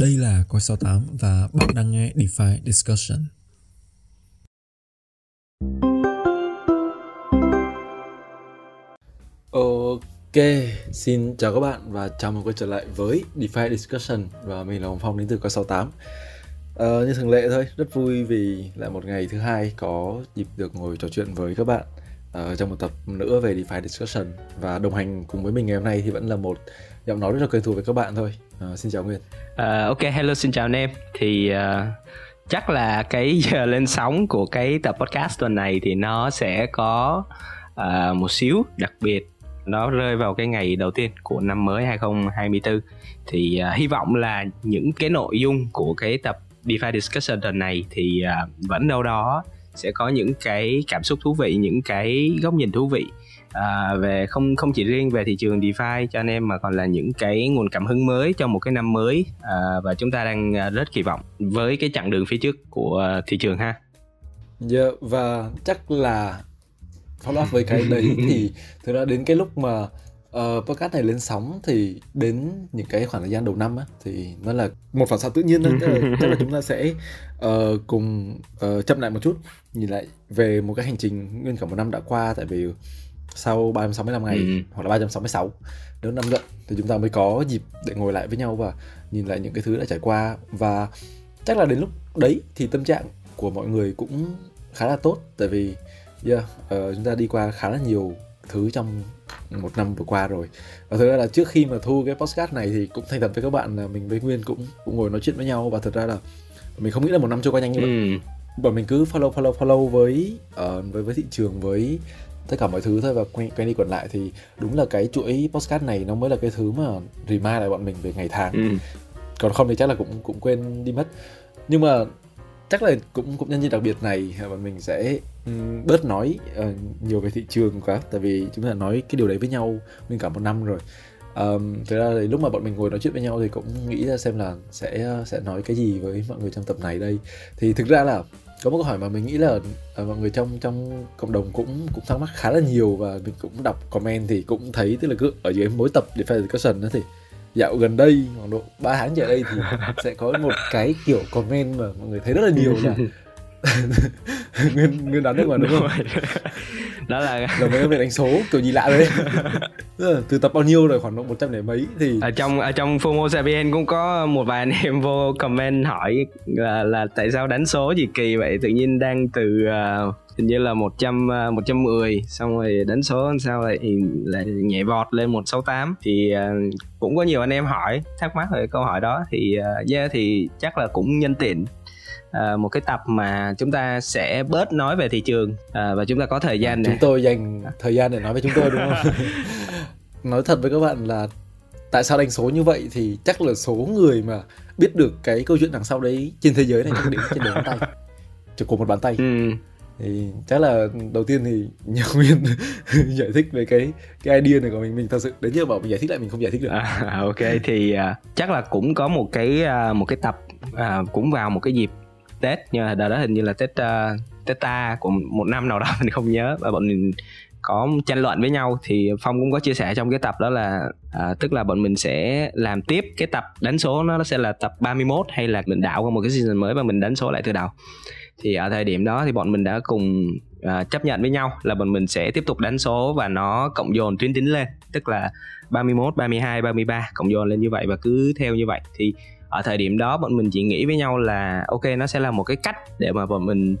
Đây là Coi 68 và bạn đang nghe DeFi Discussion. Ok, xin chào các bạn và chào mừng quay trở lại với DeFi Discussion và mình là Hồng Phong đến từ Coi 68. À, ờ, như thường lệ thôi, rất vui vì lại một ngày thứ hai có dịp được ngồi trò chuyện với các bạn uh, trong một tập nữa về DeFi Discussion và đồng hành cùng với mình ngày hôm nay thì vẫn là một giọng nói rất là quen thuộc với các bạn thôi. Uh, xin chào Nguyên. Uh, ok, hello xin chào anh em. Thì uh, chắc là cái giờ lên sóng của cái tập podcast tuần này thì nó sẽ có uh, một xíu đặc biệt nó rơi vào cái ngày đầu tiên của năm mới 2024 thì uh, hy vọng là những cái nội dung của cái tập DeFi Discussion tuần này thì uh, vẫn đâu đó sẽ có những cái cảm xúc thú vị những cái góc nhìn thú vị à, về không không chỉ riêng về thị trường DeFi cho anh em mà còn là những cái nguồn cảm hứng mới cho một cái năm mới à, và chúng ta đang à, rất kỳ vọng với cái chặng đường phía trước của thị trường ha. Dạ yeah, và chắc là follow up với cái đấy thì thực ra đến cái lúc mà uh, podcast này lên sóng thì đến những cái khoảng thời gian đầu năm á thì nó là một phản xạ tự nhiên thôi tức là, là chúng ta sẽ uh, cùng uh, chậm lại một chút nhìn lại về một cái hành trình nguyên cả một năm đã qua tại vì sau 365 ngày ừ. hoặc là 366 nếu năm gần thì chúng ta mới có dịp để ngồi lại với nhau và nhìn lại những cái thứ đã trải qua và chắc là đến lúc đấy thì tâm trạng của mọi người cũng khá là tốt tại vì yeah, uh, chúng ta đi qua khá là nhiều thứ trong một năm vừa qua rồi và thực ra là trước khi mà thu cái podcast này thì cũng thành thật với các bạn là mình với nguyên cũng cũng ngồi nói chuyện với nhau và thực ra là mình không nghĩ là một năm trôi qua nhanh như vậy ừ. bọn mình cứ follow follow follow với uh, với với thị trường với tất cả mọi thứ thôi. Và quay, quay đi quẩn lại thì đúng là cái chuỗi podcast này nó mới là cái thứ mà remind lại bọn mình về ngày tháng. Ừ. còn không thì chắc là cũng cũng quên đi mất. Nhưng mà chắc là cũng cũng nhân dịp đặc biệt này bọn mình sẽ um, bớt nói uh, nhiều về thị trường quá. Tại vì chúng ta nói cái điều đấy với nhau nguyên cả một năm rồi. Um, thế ra thì lúc mà bọn mình ngồi nói chuyện với nhau thì cũng nghĩ ra xem là sẽ sẽ nói cái gì với mọi người trong tập này đây. Thì thực ra là có một câu hỏi mà mình nghĩ là uh, mọi người trong trong cộng đồng cũng cũng thắc mắc khá là nhiều và mình cũng đọc comment thì cũng thấy tức là cứ ở dưới mỗi tập để phải discussion đó thì dạo gần đây khoảng độ 3 tháng trở đây thì sẽ có một cái kiểu comment mà mọi người thấy rất là nhiều là nguyên nguyên đoán được mà đúng không? Đó là là mấy về đánh số kiểu gì lạ đấy từ tập bao nhiêu rồi? Khoảng độ một trăm để mấy thì ở trong ở trong Fomo Sapien cũng có một vài anh em vô comment hỏi là là tại sao đánh số gì kỳ vậy? Tự nhiên đang từ uh, hình như là 100 110 xong rồi đánh số sao lại lại nhảy vọt lên 168 thì uh, cũng có nhiều anh em hỏi thắc mắc về câu hỏi đó thì uh, yeah thì chắc là cũng nhân tiện uh, một cái tập mà chúng ta sẽ bớt nói về thị trường uh, và chúng ta có thời gian chúng tôi dành thời gian để nói với chúng tôi đúng không nói thật với các bạn là tại sao đánh số như vậy thì chắc là số người mà biết được cái câu chuyện đằng sau đấy trên thế giới này chắc đến trên đầu ngón tay chỉ của một bàn tay. Ừ. Thì chắc là đầu tiên thì nhờ nguyên giải thích về cái cái idea này của mình mình thật sự đến giờ bảo mình giải thích lại mình không giải thích được. À, ok thì uh, chắc là cũng có một cái uh, một cái tập uh, cũng vào một cái dịp tết nhưng mà đợt đó hình như là tết uh, tết ta của một năm nào đó mình không nhớ và bọn mình có tranh luận với nhau thì phong cũng có chia sẻ trong cái tập đó là à, tức là bọn mình sẽ làm tiếp cái tập đánh số nó sẽ là tập 31 hay là mình đảo qua một cái season mới và mình đánh số lại từ đầu. Thì ở thời điểm đó thì bọn mình đã cùng à, chấp nhận với nhau là bọn mình sẽ tiếp tục đánh số và nó cộng dồn tuyến tính lên tức là 31, 32, 33 cộng dồn lên như vậy và cứ theo như vậy. Thì ở thời điểm đó bọn mình chỉ nghĩ với nhau là ok nó sẽ là một cái cách để mà bọn mình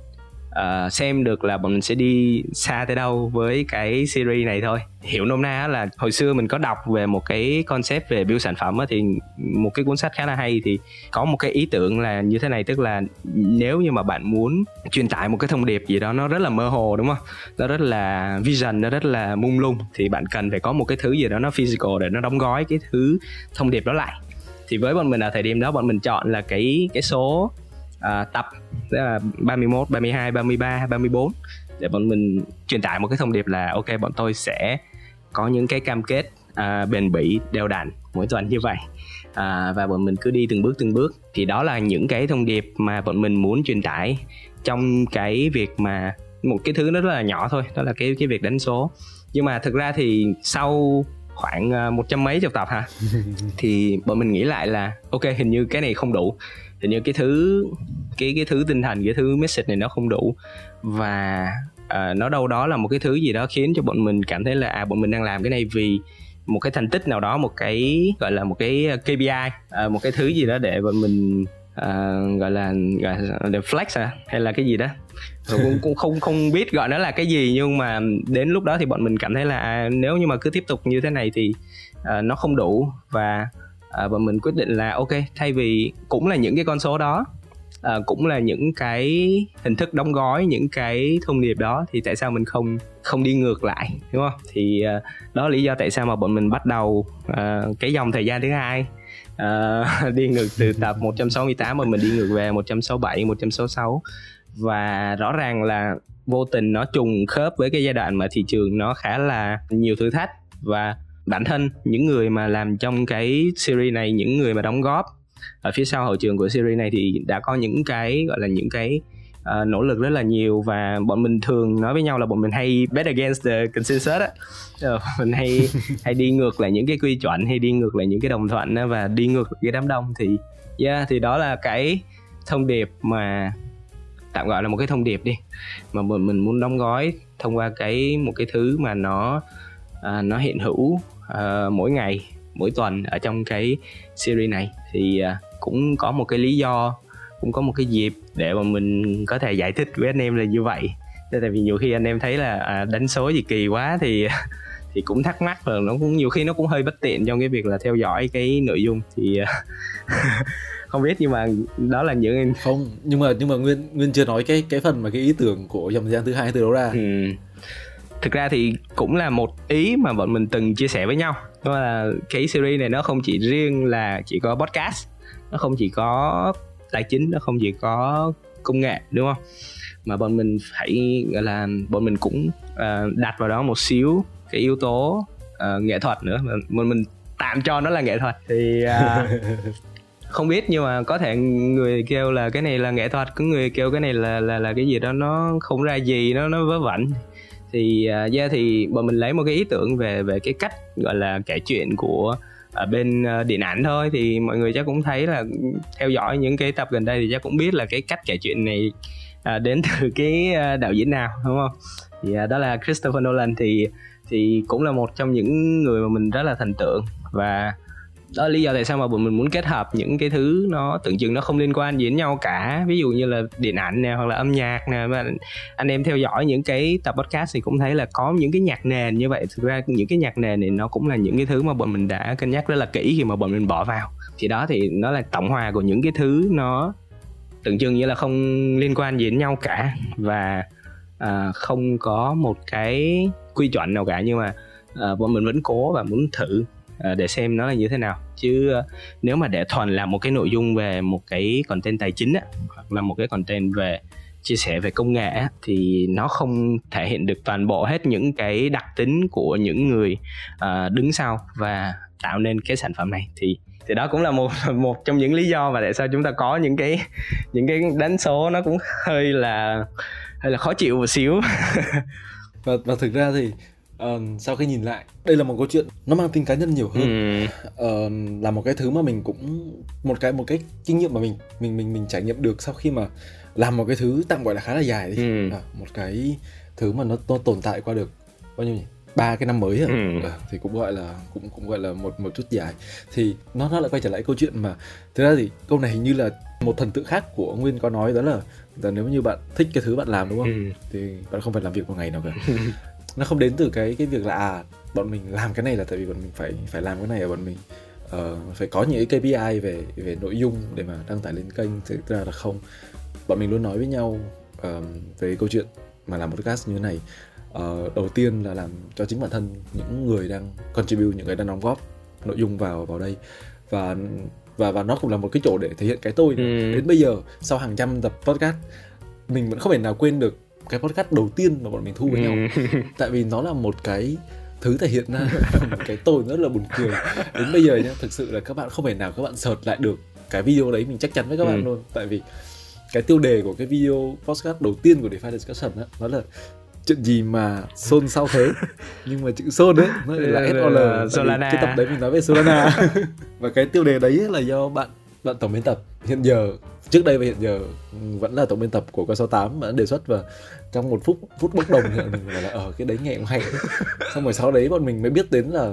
uh, xem được là bọn mình sẽ đi xa tới đâu với cái series này thôi. Hiểu nôm na là hồi xưa mình có đọc về một cái concept về build sản phẩm thì một cái cuốn sách khá là hay thì có một cái ý tưởng là như thế này tức là nếu như mà bạn muốn truyền tải một cái thông điệp gì đó nó rất là mơ hồ đúng không? Nó rất là vision nó rất là mung lung thì bạn cần phải có một cái thứ gì đó nó physical để nó đóng gói cái thứ thông điệp đó lại. Thì với bọn mình ở thời điểm đó bọn mình chọn là cái cái số à, tập tức là 31, 32, 33, 34 để bọn mình truyền tải một cái thông điệp là ok bọn tôi sẽ có những cái cam kết à, bền bỉ đều đặn mỗi tuần như vậy. À, và bọn mình cứ đi từng bước từng bước. Thì đó là những cái thông điệp mà bọn mình muốn truyền tải trong cái việc mà một cái thứ nó rất là nhỏ thôi đó là cái cái việc đánh số. Nhưng mà thực ra thì sau khoảng một trăm mấy chục tập ha thì bọn mình nghĩ lại là ok hình như cái này không đủ hình như cái thứ cái cái thứ tinh thần cái thứ message này nó không đủ. Và uh, nó đâu đó là một cái thứ gì đó khiến cho bọn mình cảm thấy là à bọn mình đang làm cái này vì một cái thành tích nào đó một cái gọi là một cái à, KPI uh, à, một cái thứ gì đó để bọn mình à, gọi là gọi là flex à hay là cái gì đó? Cũng, cũng không không biết gọi nó là cái gì nhưng mà đến lúc đó thì bọn mình cảm thấy là à, nếu như mà cứ tiếp tục như thế này thì uh, nó không đủ. Và à, và mình quyết định là ok thay vì cũng là những cái con số đó à, cũng là những cái hình thức đóng gói những cái thông điệp đó thì tại sao mình không không đi ngược lại đúng không? Thì à, đó là lý do tại sao mà bọn mình bắt đầu à, cái dòng thời gian thứ hai. À, đi ngược từ tập 168 mà mình đi ngược về 167 166 và rõ ràng là vô tình nó trùng khớp với cái giai đoạn mà thị trường nó khá là nhiều thử thách và bản thân những người mà làm trong cái series này những người mà đóng góp. Ở phía sau hậu trường của series này thì đã có những cái gọi là những cái uh, nỗ lực rất là nhiều và bọn mình thường nói với nhau là bọn mình hay bet against the consensus á. Uh, mình hay hay đi ngược lại những cái quy chuẩn hay đi ngược lại những cái đồng thuận đó, và đi ngược cái đám đông thì yeah thì đó là cái thông điệp mà tạm gọi là một cái thông điệp đi mà bọn mình muốn đóng gói thông qua cái một cái thứ mà nó uh, nó hiện hữu uh, mỗi ngày mỗi tuần ở trong cái series này. Thì uh, cũng có một cái lý do cũng có một cái dịp để mà mình có thể giải thích với anh em là như vậy. Tại vì nhiều khi anh em thấy là à, đánh số gì kỳ quá thì thì cũng thắc mắc và nó cũng nhiều khi nó cũng hơi bất tiện trong cái việc là theo dõi cái nội dung. Thì không biết nhưng mà đó là những không nhưng mà nhưng mà nguyên nguyên chưa nói cái cái phần mà cái ý tưởng của dòng thời gian thứ hai từ đâu ra. Ừ. thực ra thì cũng là một ý mà bọn mình từng chia sẻ với nhau. Đó là cái series này nó không chỉ riêng là chỉ có podcast nó không chỉ có tài chính nó không chỉ có công nghệ đúng không? Mà bọn mình phải gọi là bọn mình cũng uh, đặt vào đó một xíu cái yếu tố uh, nghệ thuật nữa. Bọn mình tạm cho nó là nghệ thuật. Thì uh, không biết nhưng mà có thể người kêu là cái này là nghệ thuật có người kêu cái này là là là cái gì đó nó không ra gì nó nó vớ vẩn thì à, uh, yeah thì bọn mình lấy một cái ý tưởng về về cái cách gọi là kể chuyện của ở bên à, điện ảnh thôi. Thì mọi người chắc cũng thấy là ừ, theo dõi những cái tập gần đây thì chắc cũng biết là cái cách kể chuyện này đến từ cái đạo diễn nào đúng không? Thì đó là Christopher Nolan thì thì cũng là một trong những người mà mình rất là thần tượng. Và đó là lý do tại sao mà bọn mình muốn kết hợp những cái thứ nó tưởng chừng nó không liên quan gì đến nhau cả. Ví dụ như là điện ảnh nè hoặc là âm nhạc nè. Mà anh em theo dõi những cái tập podcast thì cũng thấy là có những cái nhạc nền như vậy. Thực ra những cái nhạc nền này nó cũng là những cái thứ mà bọn mình đã cân nhắc rất là kỹ khi mà bọn mình bỏ vào. Thì đó thì nó là tổng hòa của những cái thứ nó tưởng chừng như là không liên quan gì đến nhau cả. Và à, không có một cái quy chuẩn nào cả. Nhưng mà à, bọn mình vẫn cố và muốn thử. Ờ, để xem nó là như thế nào. Chứ ờ, nếu mà để thuần làm một cái nội dung về một cái content tài chính á, hoặc là một cái content về chia sẻ về công nghệ á, thì nó không thể hiện được toàn bộ hết những cái đặc tính của những người uh, đứng sau và tạo nên cái sản phẩm này. Thì thì đó cũng là một một trong những lý do mà tại sao chúng ta có những cái những cái đánh số nó cũng hơi là hơi là khó chịu một xíu. Và và thực ra thì uh, sau khi nhìn lại đây là một câu chuyện nó mang tính cá nhân nhiều hơn ừ. uh, là một cái thứ mà mình cũng một cái một cái kinh nghiệm mà mình mình mình mình trải nghiệm được sau khi mà làm một cái thứ tạm gọi là khá là dài đi ừ. à, một cái thứ mà nó, nó tồn tại qua được bao nhiêu nhỉ ba cái năm mới à, ừ. à, thì cũng gọi là cũng cũng gọi là một một chút dài thì nó nó lại quay trở lại câu chuyện mà thực ra thì câu này hình như là một thần tượng khác của nguyên có nói đó là là nếu như bạn thích cái thứ bạn làm đúng không ừ. thì bạn không phải làm việc một ngày nào cả nó không đến từ cái cái việc là à bọn mình làm cái này là tại vì bọn mình phải phải làm cái này ở bọn mình uh, phải có những cái KPI về về nội dung để mà đăng tải lên kênh thực ra là không. Bọn mình luôn nói với nhau uh, về câu chuyện mà làm podcast như thế này. Uh, đầu tiên là làm cho chính bản thân những người đang contribute những người đang đóng góp nội dung vào vào đây. Và và và nó cũng là một cái chỗ để thể hiện cái tôi ừ. đến bây giờ sau hàng trăm tập podcast mình vẫn không thể nào quên được cái podcast đầu tiên mà bọn mình thu với nhau. Ừ. tại vì nó là một cái thứ thể hiện ra một cái tôi rất là buồn cười. Đến bây giờ nhá thực sự là các bạn không thể nào các bạn search lại được cái video đấy mình chắc chắn với các ừ. bạn luôn. Tại vì cái tiêu đề của cái video podcast đầu tiên của DeFi Discussion á nó là chuyện gì mà xôn sao thế? Nhưng mà chữ xôn đấy nó là SOL Solana. cái tập đấy mình nói về Solana. Và cái tiêu đề đấy là do bạn bạn tổng biên tập hiện giờ trước đây và hiện giờ vẫn là tổng biên tập của con số 8 đã đề xuất và trong một phút phút bốc đồng thì mình bảo là ở ờ, cái đấy nghe cũng hay xong rồi sau đấy bọn mình mới biết đến là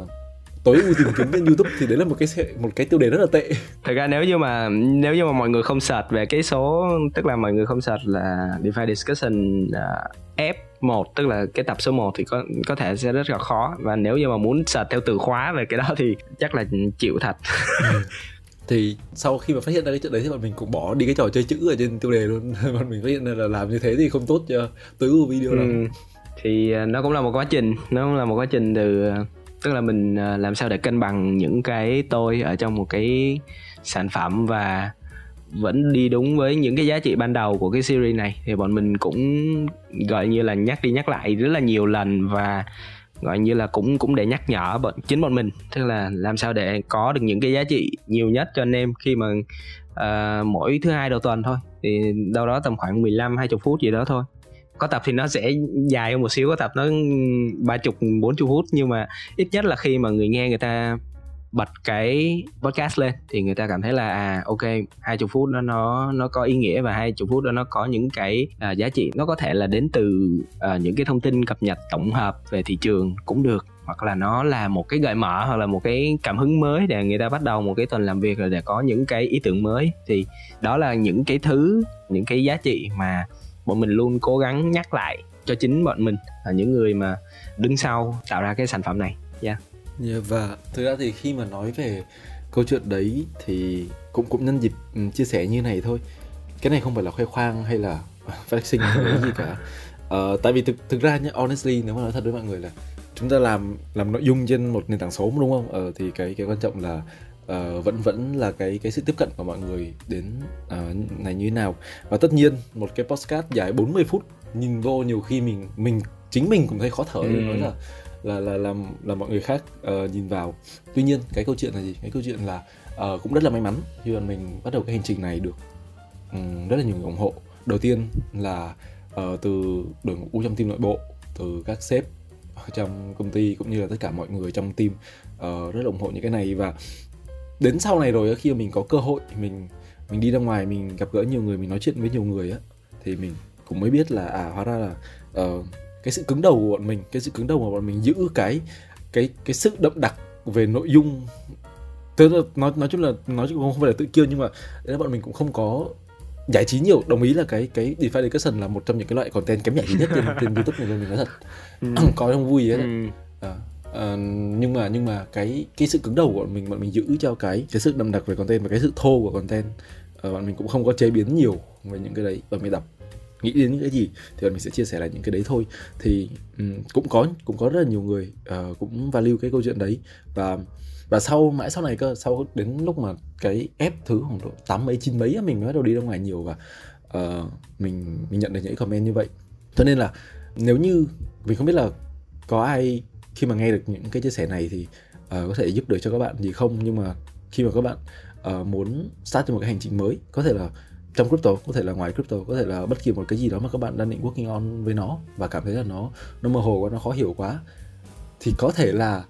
tối ưu tìm kiếm trên YouTube thì đấy là một cái một cái tiêu đề rất là tệ. Thật ra nếu như mà nếu như mà mọi người không search về cái số tức là mọi người không search là DeFi discussion uh, F1 tức là cái tập số 1 thì có có thể sẽ rất là khó và nếu như mà muốn search theo từ khóa về cái đó thì chắc là chịu thật. thì sau khi mà phát hiện ra cái chuyện đấy thì bọn mình cũng bỏ đi cái trò chơi chữ ở trên tiêu đề luôn. Bọn mình phát hiện ra là làm như thế thì không tốt cho tối ưu video ừ. lắm. Thì à, nó cũng là một quá trình nó cũng là một quá trình từ à, tức là mình à, làm sao để cân bằng những cái tôi ở trong một cái sản phẩm và vẫn đi đúng với những cái giá trị ban đầu của cái series này. Thì bọn mình cũng gọi như là nhắc đi nhắc lại rất là nhiều lần và gọi như là cũng cũng để nhắc nhở bọn chính bọn mình. Tức là làm sao để có được những cái giá trị nhiều nhất cho anh em khi mà uh, mỗi thứ hai đầu tuần thôi. Thì đâu đó tầm khoảng 15 20 phút gì đó thôi. Có tập thì nó sẽ dài hơn một xíu có tập nó ba chục bốn chục phút. Nhưng mà ít nhất là khi mà người nghe người ta bật cái podcast lên thì người ta cảm thấy là à ok hai chục phút đó nó nó có ý nghĩa và hai chục phút đó nó có những cái à, giá trị. Nó có thể là đến từ à, những cái thông tin cập nhật tổng hợp về thị trường cũng được hoặc là nó là một cái gợi mở hoặc là một cái cảm hứng mới để người ta bắt đầu một cái tuần làm việc rồi để có những cái ý tưởng mới. Thì đó là những cái thứ những cái giá trị mà bọn mình luôn cố gắng nhắc lại cho chính bọn mình là những người mà đứng sau tạo ra cái sản phẩm này. Yeah yeah và thực ra thì khi mà nói về câu chuyện đấy thì cũng cũng nhân dịp ừ, chia sẻ như này thôi. Cái này không phải là khoe khoang hay là flexing hay gì cả. Uh, tại vì thực thực ra nhé honestly nếu mà nói thật với mọi người là chúng ta làm làm nội dung trên một nền tảng số đúng không? Uh, thì cái cái quan trọng là uh, vẫn vẫn là cái cái sự tiếp cận của mọi người đến uh, này như thế nào. Và tất nhiên một cái postcard dài 40 phút nhìn vô nhiều khi mình mình chính mình cũng thấy khó thở ừ. nói là là là làm là mọi người khác uh, nhìn vào. Tuy nhiên cái câu chuyện là gì? Cái câu chuyện là uh, cũng rất là may mắn khi mà mình bắt đầu cái hành trình này được um, rất là nhiều người ủng hộ. Đầu tiên là uh, từ đội ngũ trong team nội bộ từ các sếp trong công ty cũng như là tất cả mọi người trong team uh, rất là ủng hộ những cái này. Và đến sau này rồi khi mà mình có cơ hội mình mình đi ra ngoài mình gặp gỡ nhiều người mình nói chuyện với nhiều người á thì mình cũng mới biết là à hóa ra là uh, cái sự cứng đầu của bọn mình cái sự cứng đầu của bọn mình giữ cái cái cái sự đậm đặc về nội dung. Tức là nói nói chung là nói chung không phải là tự kiêu nhưng mà là bọn mình cũng không có giải trí nhiều. Đồng ý là cái cái DeFi discussion là một trong những cái loại content kém giải trí nhất trên, trên YouTube này mình nói thật. Ừ. có không vui ấy. Ừ. à, uh, nhưng mà nhưng mà cái cái sự cứng đầu của bọn mình bọn mình giữ cho cái cái sự đậm đặc về content và cái sự thô của content uh, bọn mình cũng không có chế biến nhiều về những cái đấy và mình đọc nghĩ đến những cái gì thì bọn mình sẽ chia sẻ là những cái đấy thôi. Thì um, cũng có cũng có rất là nhiều người uh, cũng value cái câu chuyện đấy. Và và sau mãi sau này cơ sau đến lúc mà cái ép thứ khoảng độ tám mấy chín mấy mình mới bắt đầu đi ra ngoài nhiều và uh, mình mình nhận được những comment như vậy. Cho nên là nếu như mình không biết là có ai khi mà nghe được những cái chia sẻ này thì uh, có thể giúp được cho các bạn gì không? Nhưng mà khi mà các bạn uh, muốn start cho một cái hành trình mới có thể là trong crypto có thể là ngoài crypto có thể là bất kỳ một cái gì đó mà các bạn đang định working on với nó và cảm thấy là nó nó mơ hồ quá nó khó hiểu quá thì có thể là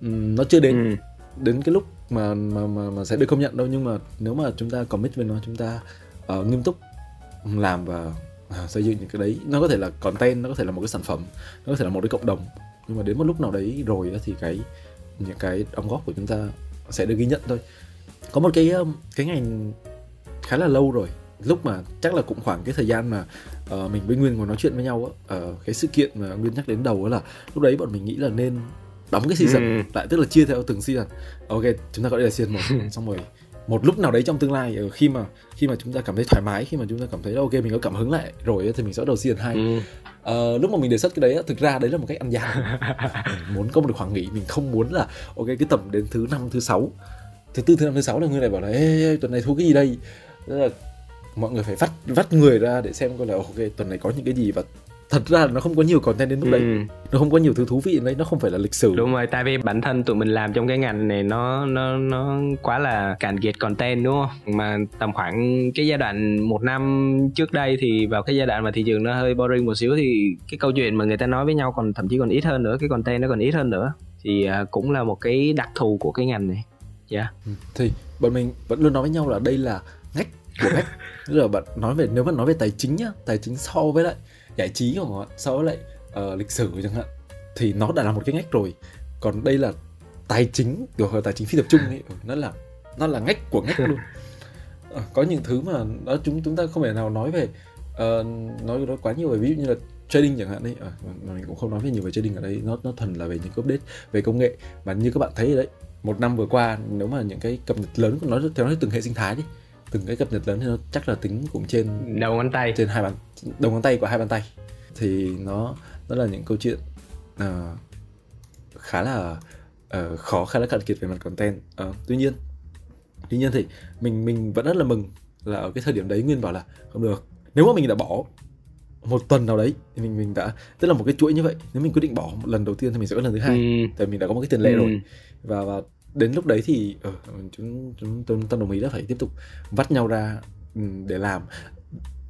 um, nó chưa đến ừ. đến cái lúc mà mà mà mà sẽ được công nhận đâu. Nhưng mà nếu mà chúng ta commit với nó chúng ta uh, nghiêm túc làm và uh, xây dựng những cái đấy nó có thể là content nó có thể là một cái sản phẩm nó có thể là một cái cộng đồng. Nhưng mà đến một lúc nào đấy rồi thì cái những cái đóng góp của chúng ta sẽ được ghi nhận thôi. Có một cái cái ngành khá là lâu rồi. Lúc mà chắc là cũng khoảng cái thời gian mà uh, mình với nguyên ngồi nói chuyện với nhau á uh, cái sự kiện mà nguyên nhắc đến đầu đó là lúc đấy bọn mình nghĩ là nên đóng cái season ừ. lại tức là chia theo từng season. Ok chúng ta có đây là season một. Xong rồi một lúc nào đấy trong tương lai ờ, khi mà khi mà chúng ta cảm thấy thoải mái khi mà chúng ta cảm thấy ok mình có cảm hứng lại rồi thì mình sẽ bắt đầu season hai. Ừ. lúc mà mình đề xuất cái đấy thực ra đấy là một cách ăn gian muốn có một khoảng nghỉ mình không muốn là ok cái tầm đến thứ năm thứ sáu. Thứ tư thứ năm thứ sáu là người này bảo là ê tuần này thu cái gì đây Tức là mọi người phải vắt vắt người ra để xem coi là ok tuần này có những cái gì và thật ra là nó không có nhiều content đến lúc ừ. đấy nó không có nhiều thứ thú vị đấy nó không phải là lịch sử đúng rồi tại vì bản thân tụi mình làm trong cái ngành này nó nó nó quá là cạn kiệt content đúng không mà tầm khoảng cái giai đoạn một năm trước đây thì vào cái giai đoạn mà thị trường nó hơi boring một xíu thì cái câu chuyện mà người ta nói với nhau còn thậm chí còn ít hơn nữa cái content nó còn ít hơn nữa thì uh, cũng là một cái đặc thù của cái ngành này dạ yeah. ừ. thì bọn mình vẫn luôn nói với nhau là đây là của ngách tức là bạn nói về nếu mà nói về tài chính nhá tài chính so với lại giải trí của họ so với lại uh, lịch sử chẳng hạn thì nó đã là một cái ngách rồi. Còn đây là tài chính kiểu tài chính phi tập trung ấy nó là nó là ngách của ngách luôn. À, có những thứ mà đó chúng chúng ta không thể nào nói về uh, nói nói quá nhiều về ví dụ như là trading chẳng hạn đấy à, mình cũng không nói về nhiều về trading ở đây nó nó thuần là về những update về công nghệ. Mà như các bạn thấy đấy một năm vừa qua nếu mà những cái cập nhật lớn của nó theo nó từng hệ sinh thái đi từng cái cập nhật lớn thì nó chắc là tính cũng trên đầu ngón tay. trên hai bàn đầu ngón tay của hai bàn tay. Thì nó nó là những câu chuyện uh, khá là uh, khó khá là cạn kiệt về mặt content. Uh, tuy nhiên tuy nhiên thì mình mình vẫn rất là mừng là ở cái thời điểm đấy nguyên bảo là không được. Nếu mà mình đã bỏ một tuần nào đấy thì mình mình đã tức là một cái chuỗi như vậy nếu mình quyết định bỏ một lần đầu tiên thì mình sẽ có lần thứ hai. Ừ. tại mình đã có một cái tiền lệ ừ. rồi. Và và đến lúc đấy thì uh, chúng chúng tôi tâm đồng ý là phải tiếp tục vắt nhau ra um, để làm.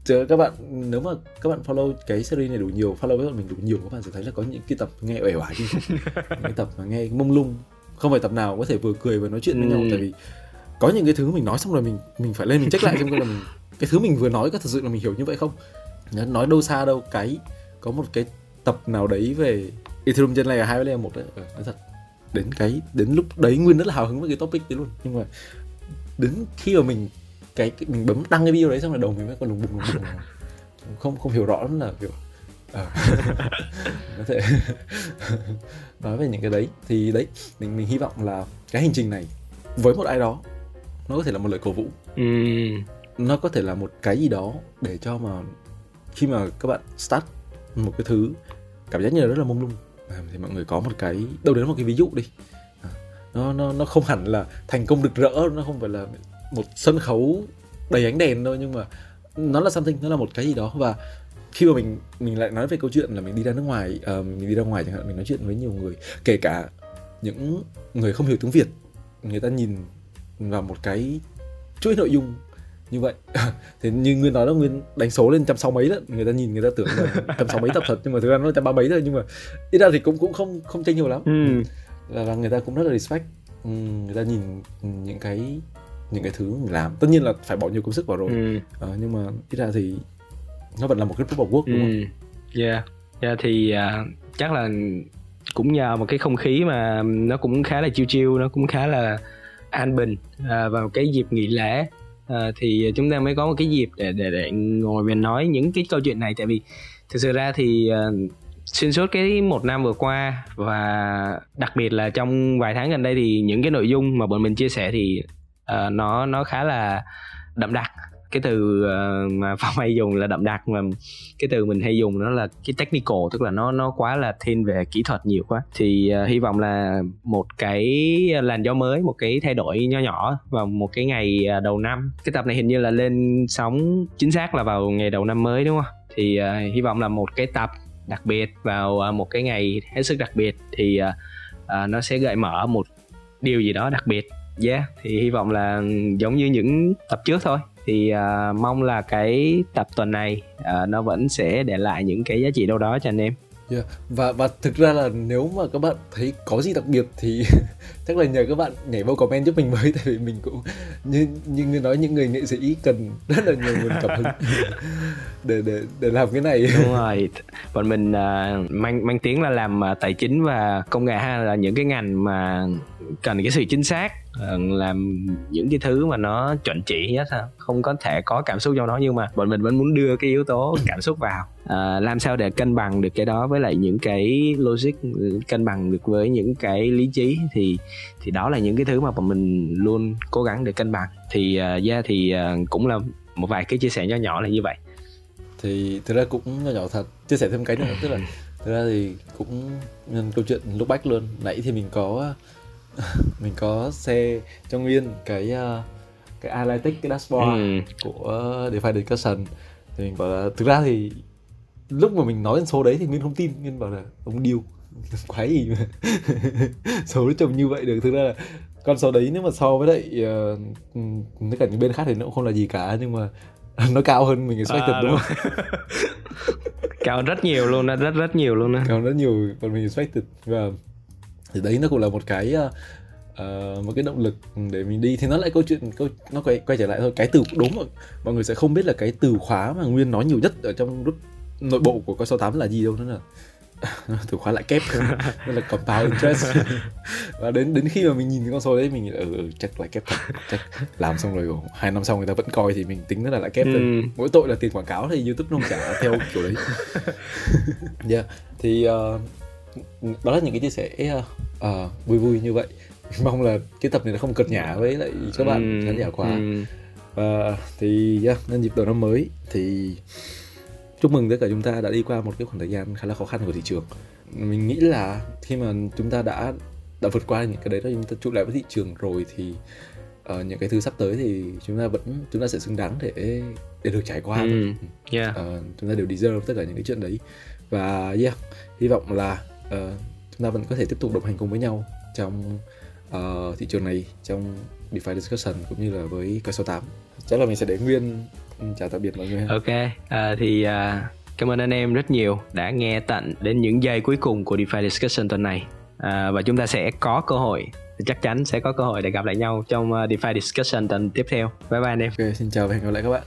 Chứ các bạn nếu mà các bạn follow cái series này đủ nhiều follow với bọn mình đủ nhiều các bạn sẽ thấy là có những cái tập nghe uể oải những cái tập mà nghe mông lung không phải tập nào có thể vừa cười vừa nói chuyện với ừ. nhau tại vì có những cái thứ mình nói xong rồi mình mình phải lên mình check lại xem coi là mình cái thứ mình vừa nói có thật sự là mình hiểu như vậy không. Nói đâu xa đâu cái có một cái tập nào đấy về Ethereum trên layer hai với layer một đấy ừ, nói thật đến cái đến lúc đấy nguyên rất là hào hứng với cái topic đấy luôn. Nhưng mà đến khi mà mình cái, cái mình bấm đăng cái video đấy xong rồi đầu mình mới còn lùng bùng lùng bùng. Không không hiểu rõ lắm là kiểu à, có thể nói về những cái đấy. Thì đấy mình mình hy vọng là cái hành trình này với một ai đó nó có thể là một lời cổ vũ. Ừ. nó có thể là một cái gì đó để cho mà khi mà các bạn start một cái thứ cảm giác như là rất là mông lung à, thì mọi người có một cái đâu đến một cái ví dụ đi. À, nó nó nó không hẳn là thành công rực rỡ nó không phải là một sân khấu đầy ánh đèn thôi nhưng mà nó là something nó là một cái gì đó. Và khi mà mình mình lại nói về câu chuyện là mình đi ra nước ngoài uh, mình đi ra ngoài chẳng hạn mình nói chuyện với nhiều người kể cả những người không hiểu tiếng việt người ta nhìn vào một cái chuỗi nội dung như vậy thì như nguyên nói đó nguyên đánh số lên trăm sáu mấy đó người ta nhìn người ta tưởng là trăm sáu mấy tập thật nhưng mà thực ra nó trăm ba mấy thôi nhưng mà ít ra thì cũng cũng không không chênh nhiều lắm ừ. là, là người ta cũng rất là respect ừ, người ta nhìn những cái những cái thứ mình làm tất nhiên là phải bỏ nhiều công sức vào rồi ừ. à, nhưng mà ít ra thì nó vẫn là một cái proof of work đúng ừ. không? Yeah, yeah thì uh, chắc là cũng nhờ một cái không khí mà nó cũng khá là chiêu chiêu nó cũng khá là an bình à, vào cái dịp nghỉ lễ à, thì chúng ta mới có một cái dịp để để để ngồi và nói những cái câu chuyện này. Tại vì thực sự ra thì uh, xuyên suốt cái một năm vừa qua và đặc biệt là trong vài tháng gần đây thì những cái nội dung mà bọn mình chia sẻ thì uh, nó nó khá là đậm đặc cái từ uh, mà phong hay dùng là đậm đặc mà cái từ mình hay dùng nó là cái technical tức là nó nó quá là thiên về kỹ thuật nhiều quá. Thì uh, hy vọng là một cái làn gió mới một cái thay đổi nho nhỏ vào một cái ngày ờ, đầu năm. Cái tập này hình như là lên sóng chính xác là vào ngày đầu năm mới đúng không? Thì uh, hy vọng là một cái tập đặc biệt vào một cái ngày hết sức đặc biệt thì uh, uh, nó sẽ gợi mở một điều gì đó đặc biệt. Yeah thì hy vọng là giống như những tập trước thôi thì uh, mong là cái tập tuần này uh, nó vẫn sẽ để lại những cái giá trị đâu đó cho anh em Yeah. Và và thực ra là nếu mà các bạn thấy có gì đặc biệt thì chắc là nhờ các bạn nhảy vào comment giúp mình với tại vì mình cũng như như người nói những người nghệ sĩ cần rất là nhiều nguồn cảm hứng để để để làm cái này. Đúng rồi. Bọn mình uh, mang mang tiếng là làm uh, tài chính và công nghệ ha là những cái ngành mà cần cái sự chính xác làm những cái thứ mà nó chuẩn chỉ nhất ha không có thể có cảm xúc trong đó nhưng mà bọn mình vẫn muốn đưa cái yếu tố cảm xúc vào. À, làm sao để cân bằng được cái đó với lại những cái logic cân bằng được với những cái lý trí thì thì đó là những cái thứ mà bọn mình luôn cố gắng để cân bằng. Thì uh, yeah thì uh, cũng là một vài cái chia sẻ nhỏ nhỏ là như vậy. Thì thực ra cũng nhỏ nhỏ thật chia sẻ thêm cái nữa tức là thực ra thì cũng nhân câu chuyện lúc bách luôn. Nãy thì mình có mình có xe cho nguyên cái uh, cái analytics cái dashboard ừ. của DeFi discussion. Thì mình bảo là thực ra thì lúc mà mình nói đến số đấy thì nguyên không tin nguyên bảo là ông điêu quái gì mà số nó trông như vậy được. Thực ra là con số đấy nếu mà so với lại uh, cả những bên khác thì nó cũng không là gì cả nhưng mà nó cao hơn mình expected à, đúng, đúng. không? Cao rất nhiều luôn đó rất rất nhiều luôn đó cao rất nhiều còn mình expected. Và thì đấy nó cũng là một cái uh, một cái động lực để mình đi. Thì nó lại câu chuyện câu nó quay quay trở lại thôi. Cái từ đúng mà. Mọi người sẽ không biết là cái từ khóa mà nguyên nói nhiều nhất ở trong rút nội bộ của coi số 8 là gì đâu. Nữa là từ khóa lại kép. Nó là compound interest. Và đến đến khi mà mình nhìn cái con số đấy mình ở ừ, chắc lại kép thật. Chắc làm xong rồi hai năm sau người ta vẫn coi thì mình tính nó là lại kép thôi. Ừ. mỗi tội là tiền quảng cáo thì youtube nó không trả theo kiểu đấy. Yeah. Thì uh, đó là những cái chia sẻ uh, uh, vui vui như vậy mong là cái tập này nó không cợt nhả với lại các bạn khán giả quá ừ. và thì yeah, nhân dịp đầu năm mới thì chúc mừng tất cả chúng ta đã đi qua một cái khoảng thời gian khá là khó khăn của thị trường mình nghĩ là khi mà chúng ta đã đã vượt qua những cái đấy đó chúng ta trụ lại với thị trường rồi thì uh, những cái thứ sắp tới thì chúng ta vẫn chúng ta sẽ xứng đáng để để được trải qua ừ. yeah. uh, chúng ta đều deserve tất cả những cái chuyện đấy và yeah hy vọng là uh, chúng ta vẫn có thể tiếp tục đồng hành cùng với nhau trong uh, thị trường này trong DeFi discussion cũng như là với cái số 8 chắc là mình sẽ để nguyên ừ, chào tạm biệt mọi người ok à, thì à, cảm ơn anh em rất nhiều đã nghe tận đến những giây cuối cùng của DeFi discussion tuần này. À, và chúng ta sẽ có cơ hội chắc chắn sẽ có cơ hội để gặp lại nhau trong uh, DeFi discussion tuần tiếp theo. Bye bye anh em. Ok xin chào và hẹn gặp lại các bạn